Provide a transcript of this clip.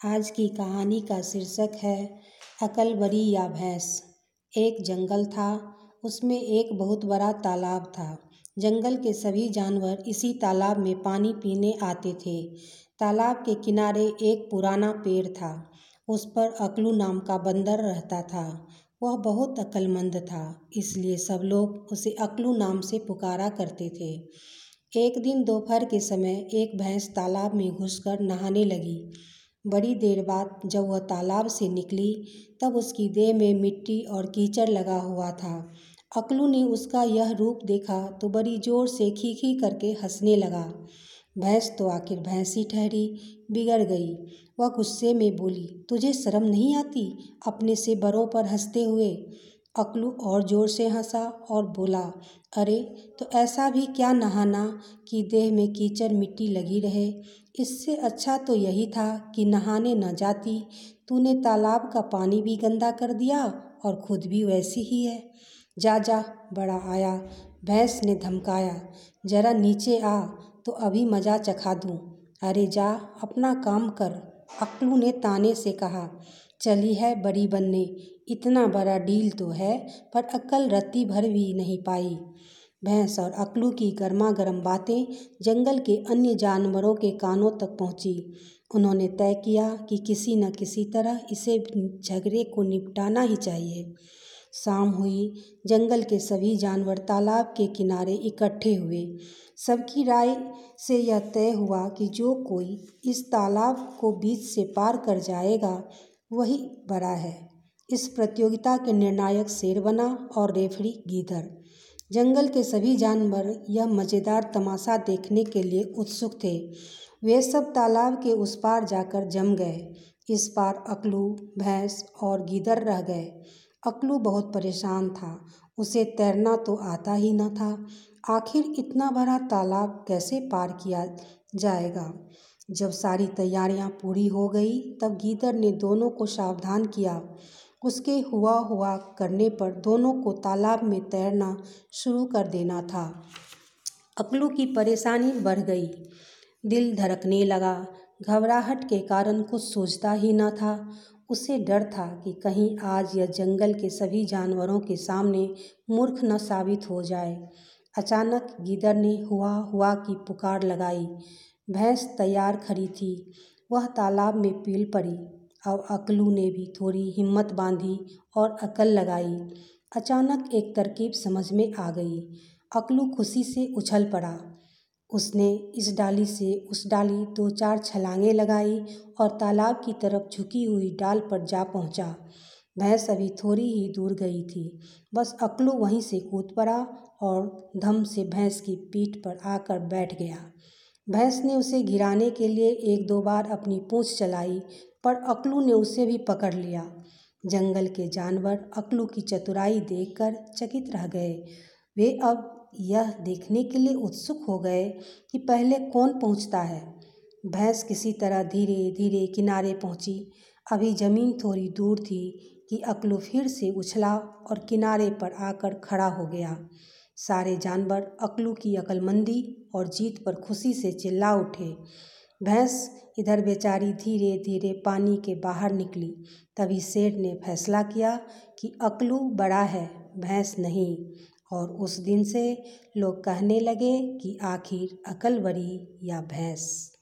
आज की कहानी का शीर्षक है अकलबरी या भैंस। एक जंगल था, उसमें एक बहुत बड़ा तालाब था। जंगल के सभी जानवर इसी तालाब में पानी पीने आते थे। तालाब के किनारे एक पुराना पेड़ था, उस पर अकलू नाम का बंदर रहता था। वह बहुत अक्लमंद था, इसलिए सब लोग उसे अकलू नाम से पुकारा करते थे। एक दिन दोपहर के समय एक भैंस तालाब में घुसकर नहाने लगी। बड़ी देर बाद जब वह तालाब से निकली, तब उसकी देह में मिट्टी और कीचड़ लगा हुआ था। अकलू ने उसका यह रूप देखा तो बड़ी ज़ोर से खी खी करके हंसने लगा। भैंस तो आखिर भैंस ही ठहरी, बिगड़ गई। वह गुस्से में बोली, तुझे शर्म नहीं आती अपने से बड़ों पर हँसते हुए? अकलू और ज़ोर से हंसा और बोला, अरे तो ऐसा भी क्या नहाना कि देह में कीचड़ मिट्टी लगी रहे? इससे अच्छा तो यही था कि नहाने न जाती। तूने तालाब का पानी भी गंदा कर दिया और खुद भी वैसी ही है। जा जा, बड़ा आया, भैंस ने धमकाया, जरा नीचे आ तो अभी मज़ा चखा दूँ। अरे, जा, अपना काम कर, अकलू ने ताने से कहा। चली है बड़ी बनने। इतना बड़ा डील तो है, पर अक्ल रत्ती भर भी नहीं पाई। भैंस और अकलू की गर्मा गर्म बातें जंगल के अन्य जानवरों के कानों तक पहुँची। उन्होंने तय किया कि किसी न किसी तरह इसे झगड़े को निपटाना ही चाहिए। शाम हुई, जंगल के सभी जानवर तालाब के किनारे इकट्ठे हुए। सबकी राय से यह तय हुआ कि जो कोई इस तालाब को बीच से पार कर जाएगा वही बड़ा है। इस प्रतियोगिता के निर्णायक शेर बना और रेफरी गीदड़ जंगल के सभी जानवर यह मज़ेदार तमाशा देखने के लिए उत्सुक थे। वे सब तालाब के उस पार जाकर जम गए। इस पार अकलू, भैंस और गीदड़ रह गए। अकलू बहुत परेशान था। उसे तैरना तो आता ही न था। आखिर इतना बड़ा तालाब कैसे पार किया जाएगा? जब सारी तैयारियाँ पूरी हो गई, तब गीदड़ ने दोनों को सावधान किया। उसके हुआ हुआ करने पर दोनों को तालाब में तैरना शुरू कर देना था। अकलू की परेशानी बढ़ गई। दिल धड़कने लगा। घबराहट के कारण कुछ सोचता ही न था। उसे डर था कि कहीं आज यह जंगल के सभी जानवरों के सामने मूर्ख न साबित हो जाए। अचानक गीदड़ ने हुआ हुआ की पुकार लगाई। भैंस तैयार खड़ी थी। वह तालाब में पील पड़ी। अब अकलू ने भी थोड़ी हिम्मत बांधी और अकल लगाई। अचानक एक तरकीब समझ में आ गई। अकलू खुशी से उछल पड़ा। उसने इस डाली से उस डाली दो चार छलांगे लगाई और तालाब की तरफ़ झुकी हुई डाल पर जा पहुँचा। भैंस अभी थोड़ी ही दूर गई थी। बस अकलू वहीं से कूद पड़ा और धम से भैंस की पीठ पर आकर बैठ गया। भैंस ने उसे गिराने के लिए एक दो बार अपनी पूंछ चलाई, पर अकलू ने उसे भी पकड़ लिया। जंगल के जानवर अकलू की चतुराई देखकर चकित रह गए। वे अब यह देखने के लिए उत्सुक हो गए कि पहले कौन पहुँचता है। भैंस किसी तरह धीरे धीरे किनारे पहुँची। अभी ज़मीन थोड़ी दूर थी कि अकलू फिर से उछला और किनारे पर आकर खड़ा हो गया। सारे जानवर अकलू की अकलमंदी और जीत पर खुशी से चिल्ला उठे। भैंस इधर बेचारी धीरे धीरे पानी के बाहर निकली। तभी शेर ने फैसला किया कि अकलू बड़ा है, भैंस नहीं। और उस दिन से लोग कहने लगे कि आखिर अकल बड़ी या भैंस।